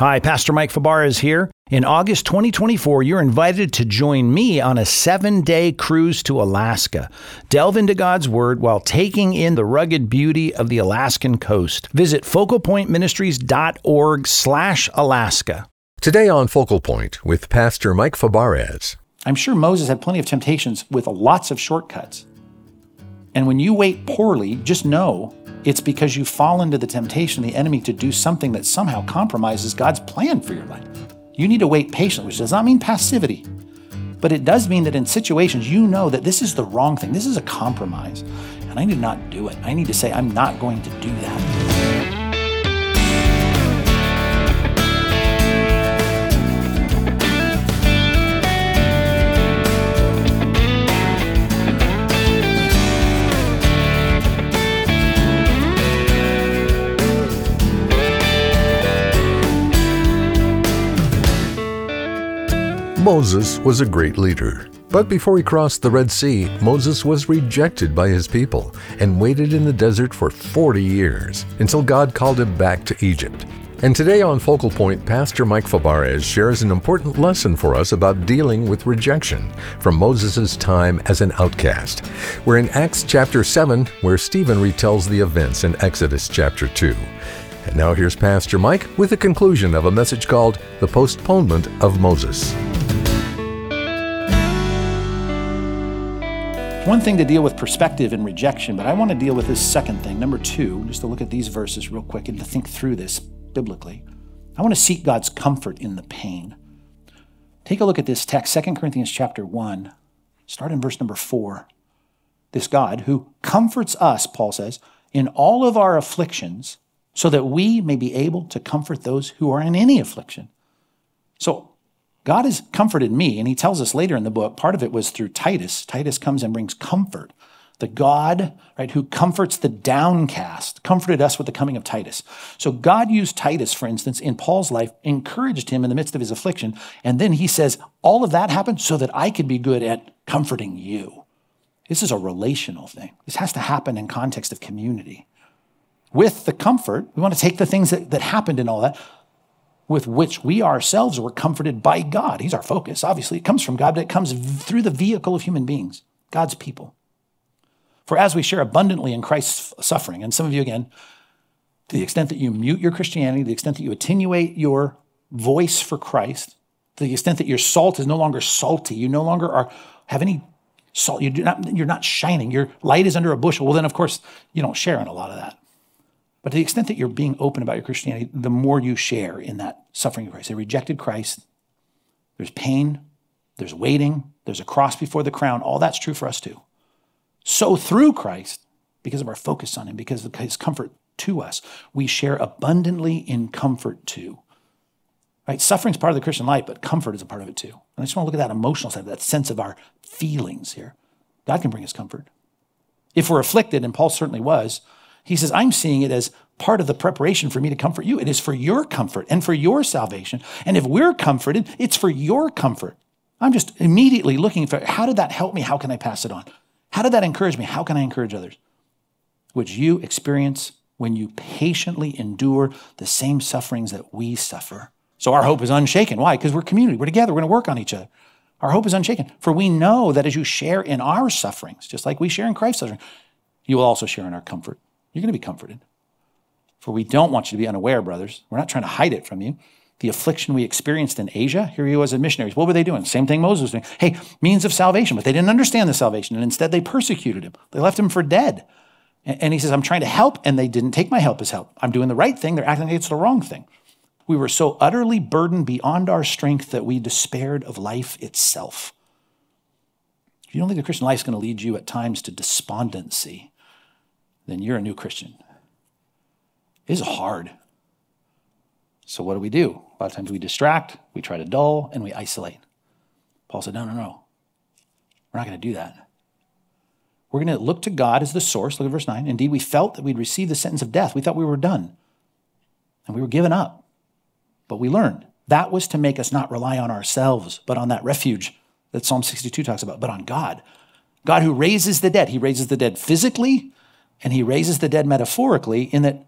Hi, Pastor Mike Fabarez is here. In August 2024, you're invited to join me on a seven day cruise to Alaska. Delve into God's Word while taking in the rugged beauty of the Alaskan coast. Visit focalpointministries.org slash Alaska. Today on Focal Point with Pastor Mike Fabarez. I'm sure Moses had plenty of temptations with lots of shortcuts. And when you wait poorly, just know it's because you fall into the temptation of the enemy to do something that somehow compromises God's plan for your life. You need to wait patiently, which does not mean passivity, but it does mean that in situations you know that this is the wrong thing, this is a compromise, and I need to not do it. I need to say, I'm not going to do that. Moses was a great leader. But before he crossed the Red Sea, Moses was rejected by his people and waited in the desert for 40 years until God called him back to Egypt. And today on Focal Point, Pastor Mike Fabarez shares an important lesson for us about dealing with rejection from Moses' time as an outcast. We're in Acts chapter 7, where Stephen retells the events in Exodus chapter 2. And now here's Pastor Mike with the conclusion of a message called The Postponement of Moses. One thing to deal with perspective and rejection, but I want to deal with this second thing. Number two, just to look at these verses real quick and to think through this biblically. I want to seek God's comfort in the pain. Take a look at this text, 2 Corinthians chapter 1. Start in verse number 4. This God who comforts us, Paul says, in all of our afflictions, so that we may be able to comfort those who are in any affliction. So God has comforted me, and he tells us later in the book, part of it was through Titus. Titus comes and brings comfort. The God, right, who comforts the downcast, comforted us with the coming of Titus. So God used Titus, for instance, in Paul's life, encouraged him in the midst of his affliction. And then he says, all of that happened so that I could be good at comforting you. This is a relational thing. This has to happen in context of community. With the comfort, we want to take the things that, that happened and all that, with which we ourselves were comforted by God. He's our focus. Obviously, it comes from God, but it comes through the vehicle of human beings, God's people. For as we share abundantly in Christ's suffering, and some of you, again, to the extent that you mute your Christianity, the extent that you attenuate your voice for Christ, to the extent that your salt is no longer salty, you no longer are have any salt, you do not, you're not shining, your light is under a bushel, well, then of course you don't share in a lot of that. But to the extent that you're being open about your Christianity, the more you share in that suffering of Christ. They rejected Christ. There's pain, there's waiting, there's a cross before the crown. All that's true for us too. So through Christ, because of our focus on him, because of his comfort to us, we share abundantly in comfort too. Right? Suffering's part of the Christian life, but comfort is a part of it too. And I just want to look at that emotional side, that sense of our feelings here. God can bring us comfort. If we're afflicted, and Paul certainly was, he says, I'm seeing it as part of the preparation for me to comfort you. It is for your comfort and for your salvation. And if we're comforted, it's for your comfort. I'm just immediately looking for how did that help me? How can I pass it on? How did that encourage me? How can I encourage others? Which you experience when you patiently endure the same sufferings that we suffer. So our hope is unshaken. Why? Because we're community. We're together. We're going to work on each other. Our hope is unshaken. For we know that as you share in our sufferings, just like we share in Christ's suffering, you will also share in our comfort. You're going to be comforted. For we don't want you to be unaware, brothers. We're not trying to hide it from you. The affliction we experienced in Asia, here he was as missionaries. What were they doing? Same thing Moses was doing. Hey, means of salvation, but they didn't understand the salvation, and instead they persecuted him. They left him for dead. And he says, I'm trying to help, and they didn't take my help as help. I'm doing the right thing. They're acting like it's the wrong thing. We were so utterly burdened beyond our strength that we despaired of life itself. If you don't think the Christian life is going to lead you at times to despondency, then you're a new Christian. It's hard. So, what do we do? A lot of times we distract, we try to dull, and we isolate. Paul said, No, no, no. We're not going to do that. We're going to look to God as the source. Look at verse 9. Indeed, we felt that we'd received the sentence of death. We thought we were done. And we were given up. But we learned that was to make us not rely on ourselves, but on that refuge that Psalm 62 talks about, but on God. God who raises the dead. He raises the dead physically, and he raises the dead metaphorically in that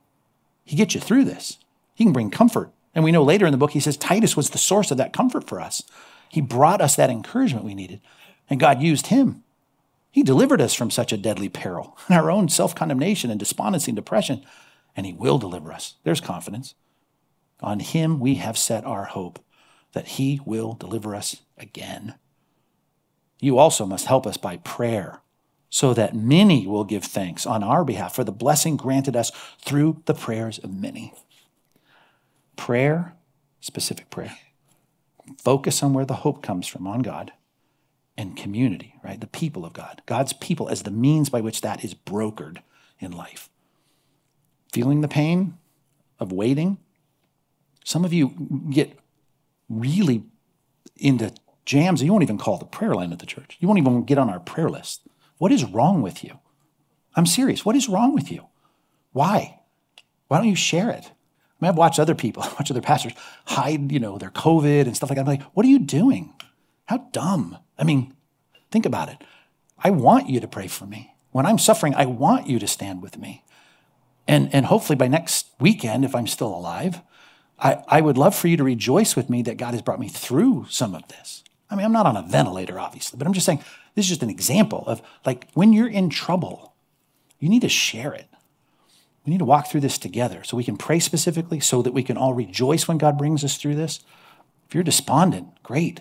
he gets you through this. He can bring comfort And we know later in the book, he says Titus was the source of that comfort for us. He brought us that encouragement we needed, and God used him. He delivered us from such a deadly peril and our own self condemnation and despondency and depression, and He will deliver us. There's confidence. On Him we have set our hope that He will deliver us again. You also must help us by prayer so that many will give thanks on our behalf for the blessing granted us through the prayers of many. Prayer, specific prayer. Focus on where the hope comes from, on God, and community, right? The people of God. God's people as the means by which that is brokered in life. Feeling the pain of waiting. Some of you get really into jams you won't even call the prayer line at the church. You won't even get on our prayer list. What is wrong with you? I'm serious. What is wrong with you? Why? Why don't you share it? I mean, I've watched other people, watch other pastors hide, you know, their COVID and stuff like that. I'm like, what are you doing? How dumb. I mean, think about it. I want you to pray for me. When I'm suffering, I want you to stand with me. And, and hopefully by next weekend, if I'm still alive, I, I would love for you to rejoice with me that God has brought me through some of this. I mean, I'm not on a ventilator, obviously, but I'm just saying this is just an example of like when you're in trouble, you need to share it. We need to walk through this together so we can pray specifically, so that we can all rejoice when God brings us through this. If you're despondent, great.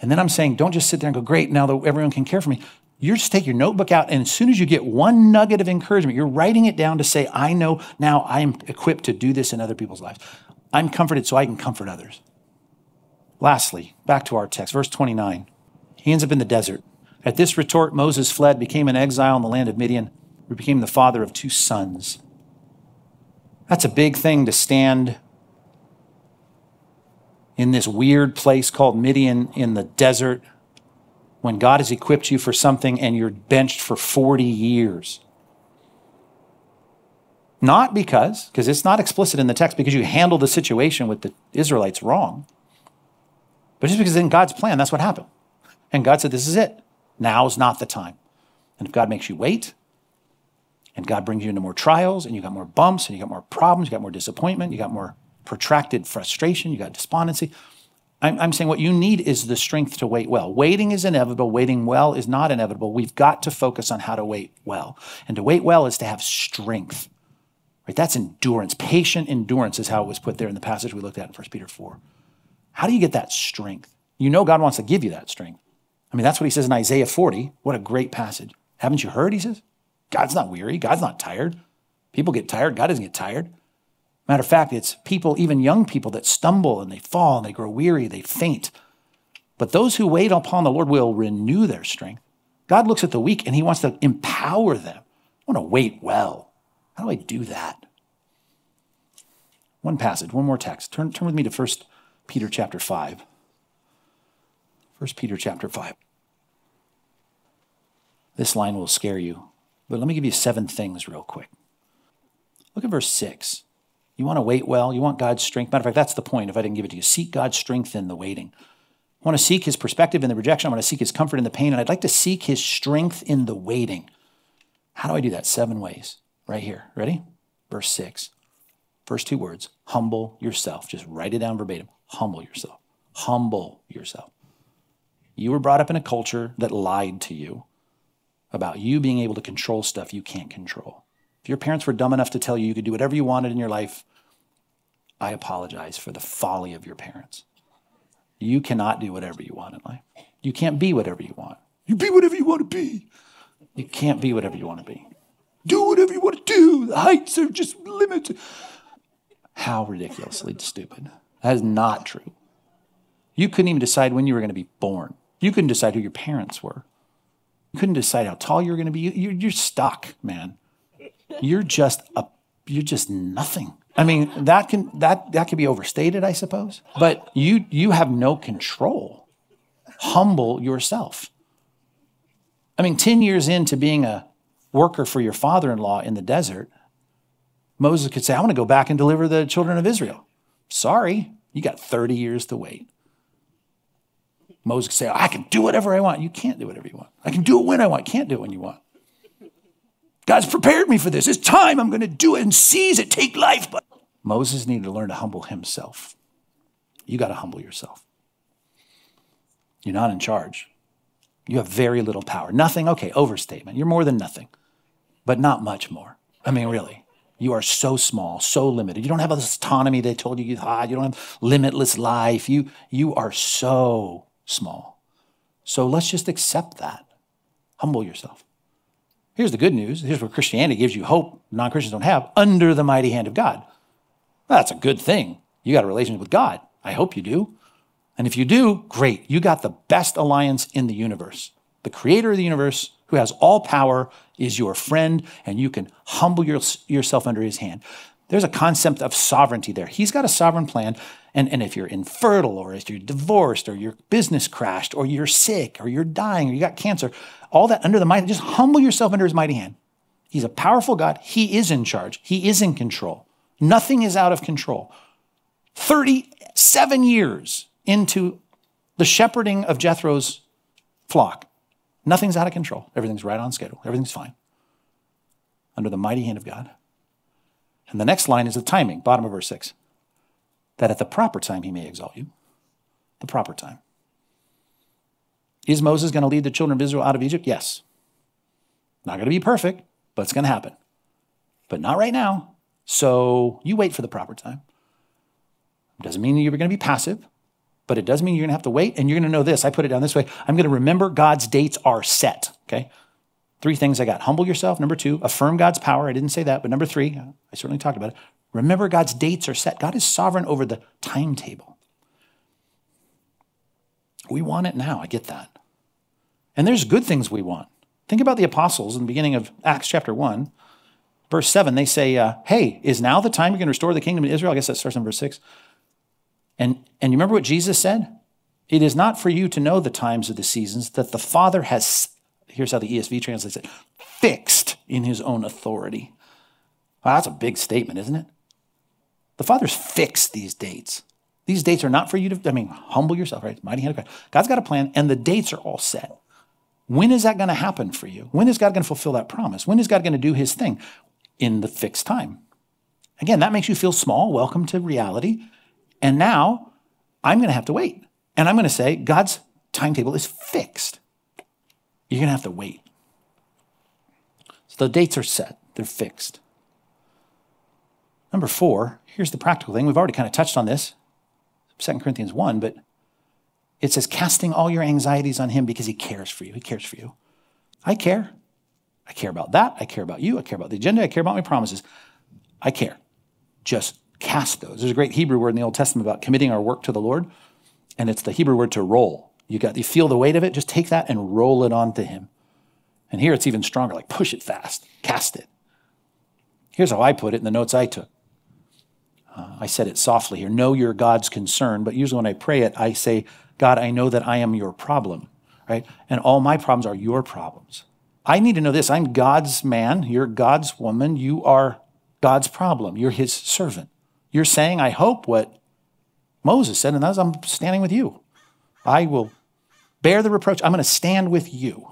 And then I'm saying, don't just sit there and go, great, now that everyone can care for me. You just take your notebook out, and as soon as you get one nugget of encouragement, you're writing it down to say, I know now I'm equipped to do this in other people's lives. I'm comforted so I can comfort others. Lastly, back to our text, verse 29. He ends up in the desert. At this retort, Moses fled, became an exile in the land of Midian, who became the father of two sons. That's a big thing to stand in this weird place called Midian in the desert when God has equipped you for something and you're benched for 40 years. Not because, because it's not explicit in the text, because you handled the situation with the Israelites wrong, but just because in God's plan, that's what happened. And God said, This is it. Now's not the time. And if God makes you wait, and God brings you into more trials, and you got more bumps, and you got more problems, you got more disappointment, you got more protracted frustration, you got despondency. I'm, I'm, saying what you need is the strength to wait well. Waiting is inevitable. Waiting well is not inevitable. We've got to focus on how to wait well. And to wait well is to have strength. Right? That's endurance. Patient endurance is how it was put there in the passage we looked at in 1 Peter 4. How do you get that strength? You know God wants to give you that strength. I mean, that's what he says in Isaiah 40. What a great passage. Haven't you heard? He says, God's not weary. God's not tired. People get tired. God doesn't get tired. Matter of fact, it's people, even young people, that stumble and they fall and they grow weary, they faint. But those who wait upon the Lord will renew their strength. God looks at the weak and he wants to empower them. I want to wait well. How do I do that? One passage, one more text. Turn, turn with me to 1 Peter chapter 5. 1 Peter chapter 5. This line will scare you, but let me give you seven things real quick. Look at verse 6. You want to wait well, you want God's strength. Matter of fact, that's the point if I didn't give it to you. Seek God's strength in the waiting. I want to seek his perspective in the rejection. I want to seek his comfort in the pain, and I'd like to seek his strength in the waiting. How do I do that? Seven ways right here. Ready? Verse 6. First two words humble yourself. Just write it down verbatim. Humble yourself. Humble yourself. You were brought up in a culture that lied to you about you being able to control stuff you can't control. If your parents were dumb enough to tell you you could do whatever you wanted in your life, I apologize for the folly of your parents. You cannot do whatever you want in life. You can't be whatever you want. You be whatever you want to be. You can't be whatever you want to be do whatever you want to do. The heights are just limited. How ridiculously stupid. That is not true. You couldn't even decide when you were going to be born. You couldn't decide who your parents were. You couldn't decide how tall you were going to be. You're, you're stuck, man. You're just a, you're just nothing. I mean, that can that that can be overstated, I suppose. But you you have no control. Humble yourself. I mean, 10 years into being a worker for your father in law in the desert, Moses could say, I want to go back and deliver the children of Israel. Sorry, you got 30 years to wait. Moses could say, I can do whatever I want. You can't do whatever you want. I can do it when I want. Can't do it when you want. God's prepared me for this. It's time. I'm going to do it and seize it. Take life. But Moses needed to learn to humble himself. You got to humble yourself. You're not in charge. You have very little power. Nothing, okay, overstatement. You're more than nothing, but not much more. I mean, really. You are so small, so limited. You don't have this autonomy they told you you had. You don't have limitless life. You, you are so small. So let's just accept that. Humble yourself. Here's the good news. Here's where Christianity gives you hope non Christians don't have under the mighty hand of God. That's a good thing. You got a relationship with God. I hope you do. And if you do, great. You got the best alliance in the universe. The creator of the universe, who has all power, is your friend, and you can humble your, yourself under his hand. There's a concept of sovereignty there. He's got a sovereign plan. And, and if you're infertile, or if you're divorced, or your business crashed, or you're sick, or you're dying, or you got cancer, all that under the mighty, just humble yourself under his mighty hand. He's a powerful God. He is in charge, he is in control. Nothing is out of control. 37 years into the shepherding of Jethro's flock, nothing's out of control. Everything's right on schedule, everything's fine under the mighty hand of God. And the next line is the timing, bottom of verse 6 that at the proper time he may exalt you. The proper time. Is Moses going to lead the children of Israel out of Egypt? Yes. Not going to be perfect, but it's going to happen. But not right now. So you wait for the proper time. Doesn't mean you're going to be passive, but it does mean you're going to have to wait and you're going to know this. I put it down this way I'm going to remember God's dates are set. Okay. Three things I got humble yourself. Number two, affirm God's power. I didn't say that, but number three, I certainly talked about it. Remember God's dates are set. God is sovereign over the timetable. We want it now. I get that. And there's good things we want. Think about the apostles in the beginning of Acts chapter 1. Verse 7, they say, uh, Hey, is now the time you can restore the kingdom of Israel? I guess that starts in verse 6. And, and you remember what Jesus said? It is not for you to know the times of the seasons that the Father has, here's how the ESV translates it, fixed in his own authority. Wow, that's a big statement, isn't it? The Father's fixed these dates. These dates are not for you to, I mean, humble yourself, right? Mighty hand of God. God's got a plan, and the dates are all set. When is that going to happen for you? When is God going to fulfill that promise? When is God going to do his thing? in the fixed time. Again, that makes you feel small. Welcome to reality. And now I'm going to have to wait. And I'm going to say, God's timetable is fixed. You're going to have to wait. So the dates are set, they're fixed. Number four, here's the practical thing. We've already kind of touched on this, 2 Corinthians 1, but it says, casting all your anxieties on him because he cares for you. He cares for you. I care. I care about that. I care about you. I care about the agenda. I care about my promises. I care. Just cast those. There's a great Hebrew word in the Old Testament about committing our work to the Lord, and it's the Hebrew word to roll. You got you feel the weight of it, just take that and roll it onto him. And here it's even stronger, like push it fast, cast it. Here's how I put it in the notes I took. Uh, I said it softly here. Know your God's concern, but usually when I pray it, I say, God, I know that I am your problem, right? And all my problems are your problems. I need to know this. I'm God's man. You're God's woman. You are God's problem. You're his servant. You're saying, I hope what Moses said, and that's I'm standing with you. I will bear the reproach. I'm going to stand with you.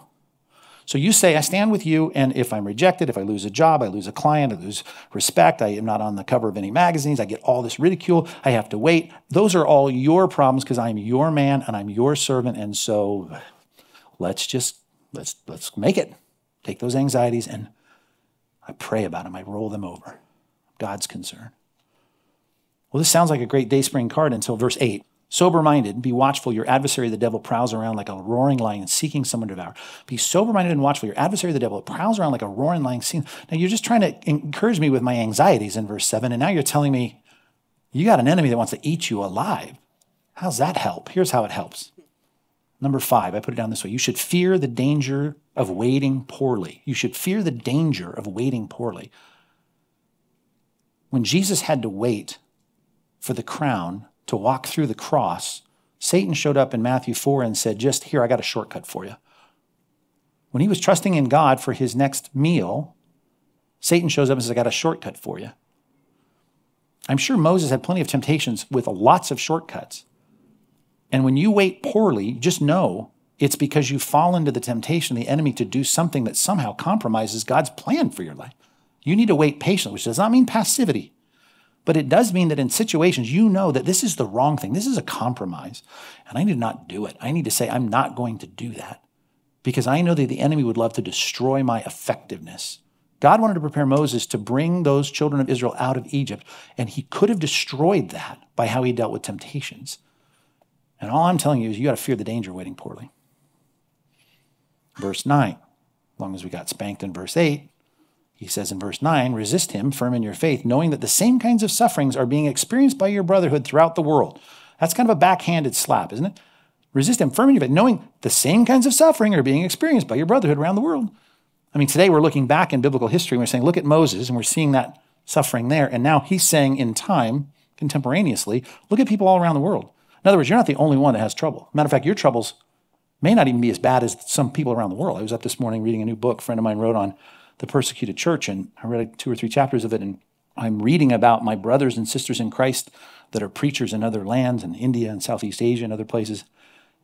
So you say, I stand with you, and if I'm rejected, if I lose a job, I lose a client, I lose respect, I am not on the cover of any magazines, I get all this ridicule, I have to wait. Those are all your problems because I'm your man and I'm your servant. And so let's just let's let's make it. Take those anxieties and I pray about them. I roll them over. God's concern. Well, this sounds like a great DaySpring card until verse 8. Sober minded, be watchful. Your adversary, the devil, prowls around like a roaring lion seeking someone to devour. Be sober minded and watchful. Your adversary, the devil, prowls around like a roaring lion seeking. Now, you're just trying to encourage me with my anxieties in verse 7, and now you're telling me you got an enemy that wants to eat you alive. How's that help? Here's how it helps Number five, I put it down this way you should fear the danger of waiting poorly. You should fear the danger of waiting poorly. When Jesus had to wait for the crown to walk through the cross, Satan showed up in Matthew 4 and said, Just here, I got a shortcut for you. When he was trusting in God for his next meal, Satan shows up and says, I got a shortcut for you. I'm sure Moses had plenty of temptations with lots of shortcuts. And when you wait poorly, just know it's because you fall into the temptation of the enemy to do something that somehow compromises God's plan for your life. You need to wait patiently, which does not mean passivity, but it does mean that in situations you know that this is the wrong thing. This is a compromise. And I need to not do it. I need to say, I'm not going to do that because I know that the enemy would love to destroy my effectiveness. God wanted to prepare Moses to bring those children of Israel out of Egypt, and he could have destroyed that by how he dealt with temptations. And all I'm telling you is you got to fear the danger waiting poorly. Verse 9, as long as we got spanked in verse 8, he says in verse 9, resist him, firm in your faith, knowing that the same kinds of sufferings are being experienced by your brotherhood throughout the world. That's kind of a backhanded slap, isn't it? Resist him, firm in your faith, knowing the same kinds of suffering are being experienced by your brotherhood around the world. I mean, today we're looking back in biblical history and we're saying, look at Moses, and we're seeing that suffering there. And now he's saying in time, contemporaneously, look at people all around the world. In other words, you're not the only one that has trouble. Matter of fact, your troubles may not even be as bad as some people around the world. I was up this morning reading a new book a friend of mine wrote on the persecuted church, and I read two or three chapters of it, and I'm reading about my brothers and sisters in Christ that are preachers in other lands, in India and Southeast Asia and other places.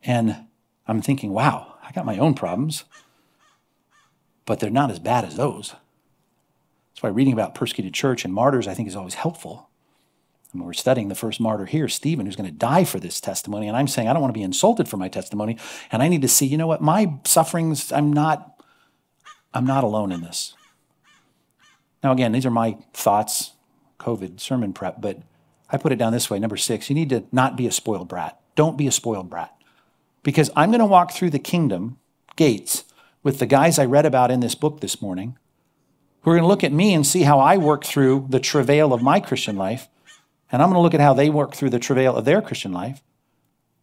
And I'm thinking, wow, I got my own problems but they're not as bad as those. That's why reading about persecuted church and martyrs, I think, is always helpful. And we're studying the first martyr here, Stephen, who's going to die for this testimony. And I'm saying, I don't want to be insulted for my testimony. And I need to see, you know what, my sufferings, I'm not, I'm not alone in this. Now, again, these are my thoughts, COVID sermon prep, but I put it down this way. Number six, you need to not be a spoiled brat. Don't be a spoiled brat. Because I'm going to walk through the kingdom gates with the guys I read about in this book this morning, who are going to look at me and see how I work through the travail of my Christian life. And I'm going to look at how they work through the travail of their Christian life.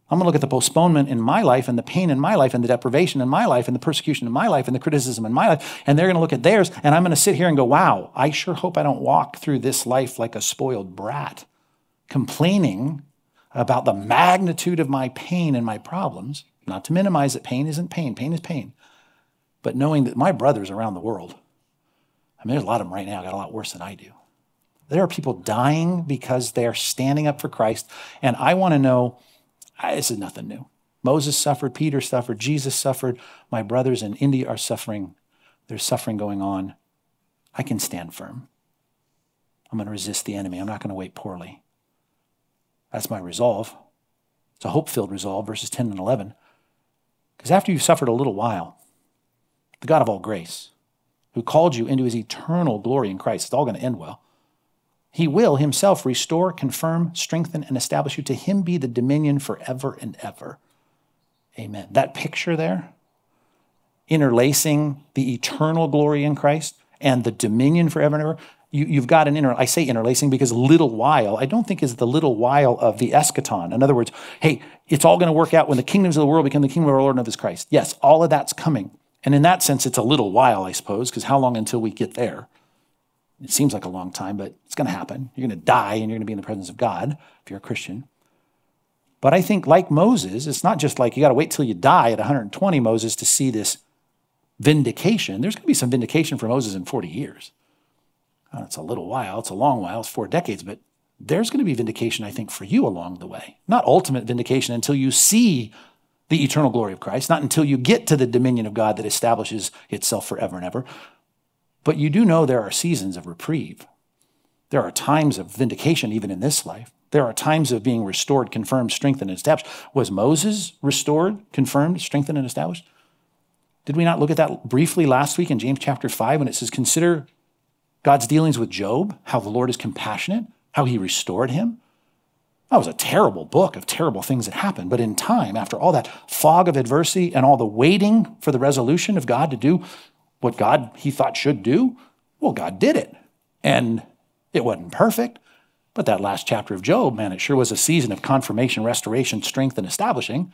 I'm going to look at the postponement in my life and the pain in my life and the deprivation in my life and the persecution in my life and the criticism in my life. And they're going to look at theirs. And I'm going to sit here and go, wow, I sure hope I don't walk through this life like a spoiled brat, complaining about the magnitude of my pain and my problems. Not to minimize that pain isn't pain, pain is pain but knowing that my brothers around the world, I mean, there's a lot of them right now, got a lot worse than I do. There are people dying because they're standing up for Christ. And I want to know this is nothing new. Moses suffered, Peter suffered, Jesus suffered. My brothers in India are suffering. There's suffering going on. I can stand firm. I'm going to resist the enemy. I'm not going to wait poorly. That's my resolve. It's a hope filled resolve, verses 10 and 11. Because after you've suffered a little while, the God of all grace, who called you into his eternal glory in Christ. It's all going to end well. He will himself restore, confirm, strengthen, and establish you. To him be the dominion forever and ever. Amen. That picture there, interlacing the eternal glory in Christ and the dominion forever and ever, you, have got an inter, I say interlacing because little while, I don't think is the little while of the eschaton. In other words, hey, it's all going to work out when the kingdoms of the world become the kingdom of our Lord and of his Christ. Yes, all of that's coming. And in that sense, it's a little while, I suppose, because how long until we get there? It seems like a long time, but it's going to happen. You're going to die and you're going to be in the presence of God if you're a Christian. But I think, like Moses, it's not just like you got to wait till you die at 120, Moses, to see this vindication. There's going to be some vindication for Moses in 40 years. Uh, it's a little while, it's a long while, it's four decades, but there's going to be vindication, I think, for you along the way. Not ultimate vindication until you see the eternal glory of Christ, not until you get to the dominion of God that establishes itself forever and ever. But you do know there are seasons of reprieve. There are times of vindication, even in this life. There are times of being restored, confirmed, strengthened, and established. Was Moses restored, confirmed, strengthened, and established? Did we not look at that briefly last week in James chapter 5 when it says, Consider God's dealings with Job, how the Lord is compassionate, how he restored him? That was a terrible book of terrible things that happened. But in time, after all that fog of adversity and all the waiting for the resolution of God to do what God he thought should do, well, God did it. And it wasn't perfect. But that last chapter of Job, man, it sure was a season of confirmation, restoration, strength, and establishing.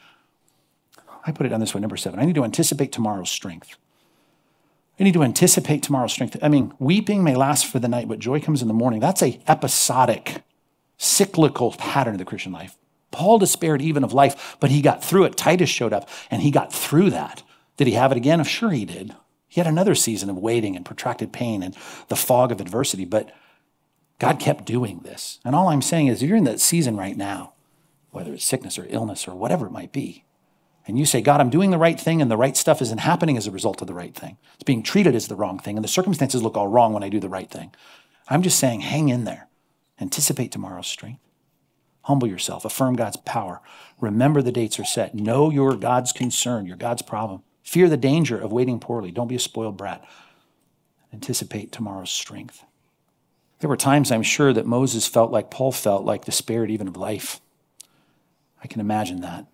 I put it down this way, number seven. I need to anticipate tomorrow's strength. I need to anticipate tomorrow's strength. I mean, weeping may last for the night, but joy comes in the morning. That's a episodic cyclical pattern of the Christian life. Paul despaired even of life, but he got through it. Titus showed up and he got through that. Did he have it again? Sure, he did. Had another season of waiting and protracted pain and the fog of adversity, but God kept doing this. And all I'm saying is, if you're in that season right now, whether it's sickness or illness or whatever it might be, and you say, God, I'm doing the right thing, and the right stuff isn't happening as a result of the right thing. It's being treated as the wrong thing, and the circumstances look all wrong when I do the right thing. I'm just saying, hang in there Anticipate tomorrow's strength. Humble yourself. Affirm God's power. Remember the dates are set. Know your God's concern, your God's problem. Fear the danger of waiting poorly. Don't be a spoiled brat. Anticipate tomorrow's strength. There were times I'm sure that Moses felt like Paul felt, like spirit even of life. I can imagine that.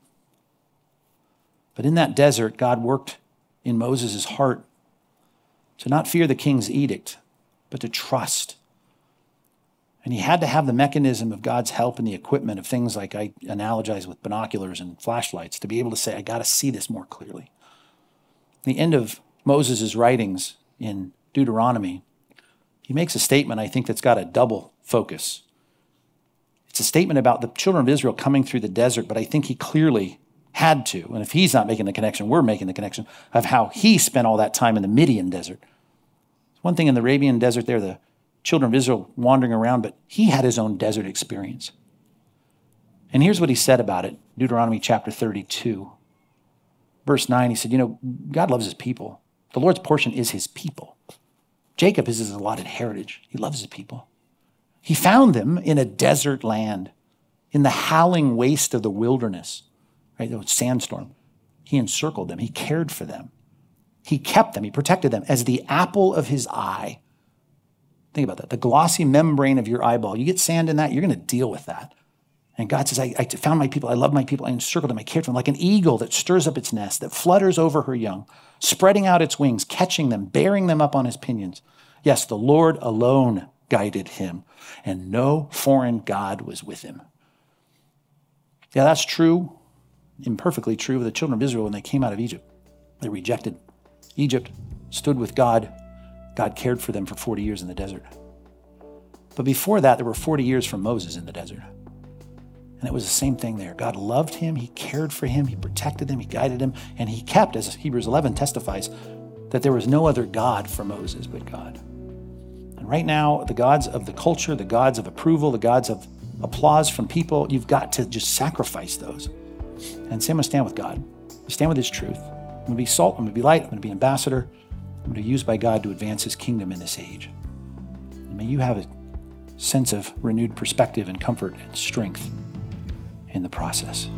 But in that desert, God worked in Moses' heart to not fear the king's edict, but to trust. And he had to have the mechanism of God's help and the equipment of things like I analogize with binoculars and flashlights to be able to say, I got to see this more clearly. The end of Moses' writings in Deuteronomy, he makes a statement I think that's got a double focus. It's a statement about the children of Israel coming through the desert, but I think he clearly had to. And if he's not making the connection, we're making the connection of how he spent all that time in the Midian desert. One thing in the Arabian desert there, the children of Israel wandering around, but he had his own desert experience. And here's what he said about it Deuteronomy chapter 32, verse 9. He said, You know, God loves his people. The Lord's portion is his people. Jacob is his allotted heritage. He loves his people. He found them in a desert land, in the howling waste of the wilderness, right? The sandstorm. He encircled them. He cared for them. He kept them. He protected them as the apple of his eye. Think about that. The glossy membrane of your eyeball. You get sand in that, you're going to deal with that. And God says, I, I, found my people. I love my people. I encircled them. I cared for them like an eagle that stirs up its nest, that flutters over her young, spreading out its wings, catching them, bearing them up on his pinions. Yes, the Lord alone guided him, and no foreign God was with him. Yeah, that's true, imperfectly true of the children of Israel when they came out of Egypt. They rejected Egypt, stood with God. God cared for them for 40 years in the desert. But before that, there were 40 years from Moses in the desert. And it was the same thing there. God loved him, he cared for him, he protected him, he guided him, and he kept, as Hebrews 11 testifies, that there was no other God for Moses but God. And right now, the gods of the culture, the gods of approval, the gods of applause from people, you've got to just sacrifice those. And say, I'm going to stand with God. Stand with his truth. I'm going to be salt, I'm going to be light, I'm going to be ambassador. I'm going to be used by God to advance his kingdom in this age. And may you have a sense of renewed perspective and comfort and strength in the process.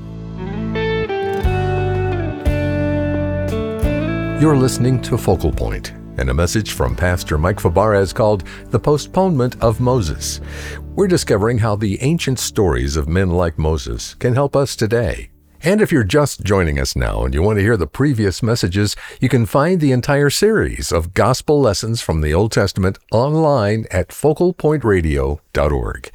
You're listening to Focal Point and a message from Pastor Mike Fabarez called The Postponement of Moses. We're discovering how the ancient stories of men like Moses can help us today. And if you're just joining us now and you want to hear the previous messages, you can find the entire series of gospel lessons from the Old Testament online at focalpointradio.org.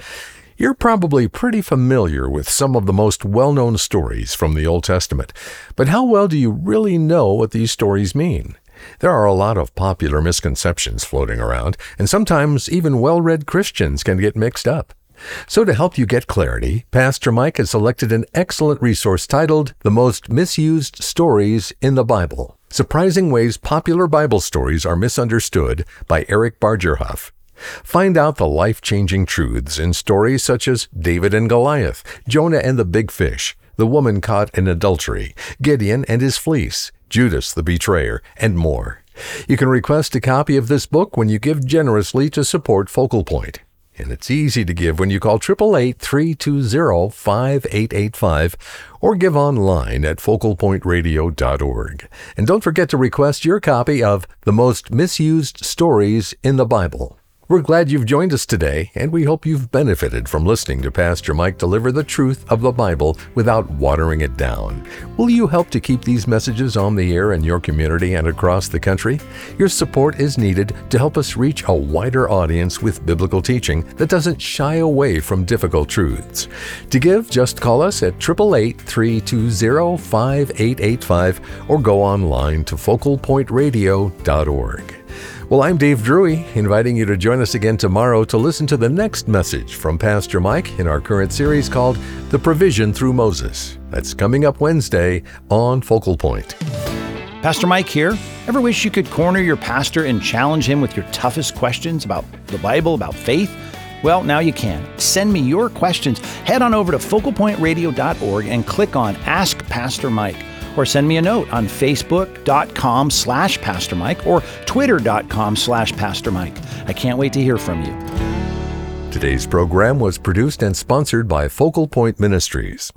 You're probably pretty familiar with some of the most well known stories from the Old Testament, but how well do you really know what these stories mean? There are a lot of popular misconceptions floating around, and sometimes even well read Christians can get mixed up. So, to help you get clarity, Pastor Mike has selected an excellent resource titled The Most Misused Stories in the Bible Surprising Ways Popular Bible Stories Are Misunderstood by Eric Bargerhoff. Find out the life changing truths in stories such as David and Goliath, Jonah and the big fish, the woman caught in adultery, Gideon and his fleece, Judas the betrayer, and more. You can request a copy of this book when you give generously to support Focal Point. And it's easy to give when you call 888 320 5885 or give online at focalpointradio.org. And don't forget to request your copy of The Most Misused Stories in the Bible. We're glad you've joined us today, and we hope you've benefited from listening to Pastor Mike deliver the truth of the Bible without watering it down. Will you help to keep these messages on the air in your community and across the country? Your support is needed to help us reach a wider audience with biblical teaching that doesn't shy away from difficult truths. To give, just call us at 888 320 5885 or go online to focalpointradio.org. Well, I'm Dave Drury, inviting you to join us again tomorrow to listen to the next message from Pastor Mike in our current series called The Provision Through Moses. That's coming up Wednesday on Focal Point. Pastor Mike here. Ever wish you could corner your pastor and challenge him with your toughest questions about the Bible, about faith? Well, now you can. Send me your questions. Head on over to focalpointradio.org and click on Ask Pastor Mike or send me a note on facebook.com slash Pastor Mike or twitter.com slash Pastor Mike. I can't wait to hear from you. Today's program was produced and sponsored by Focal Point Ministries.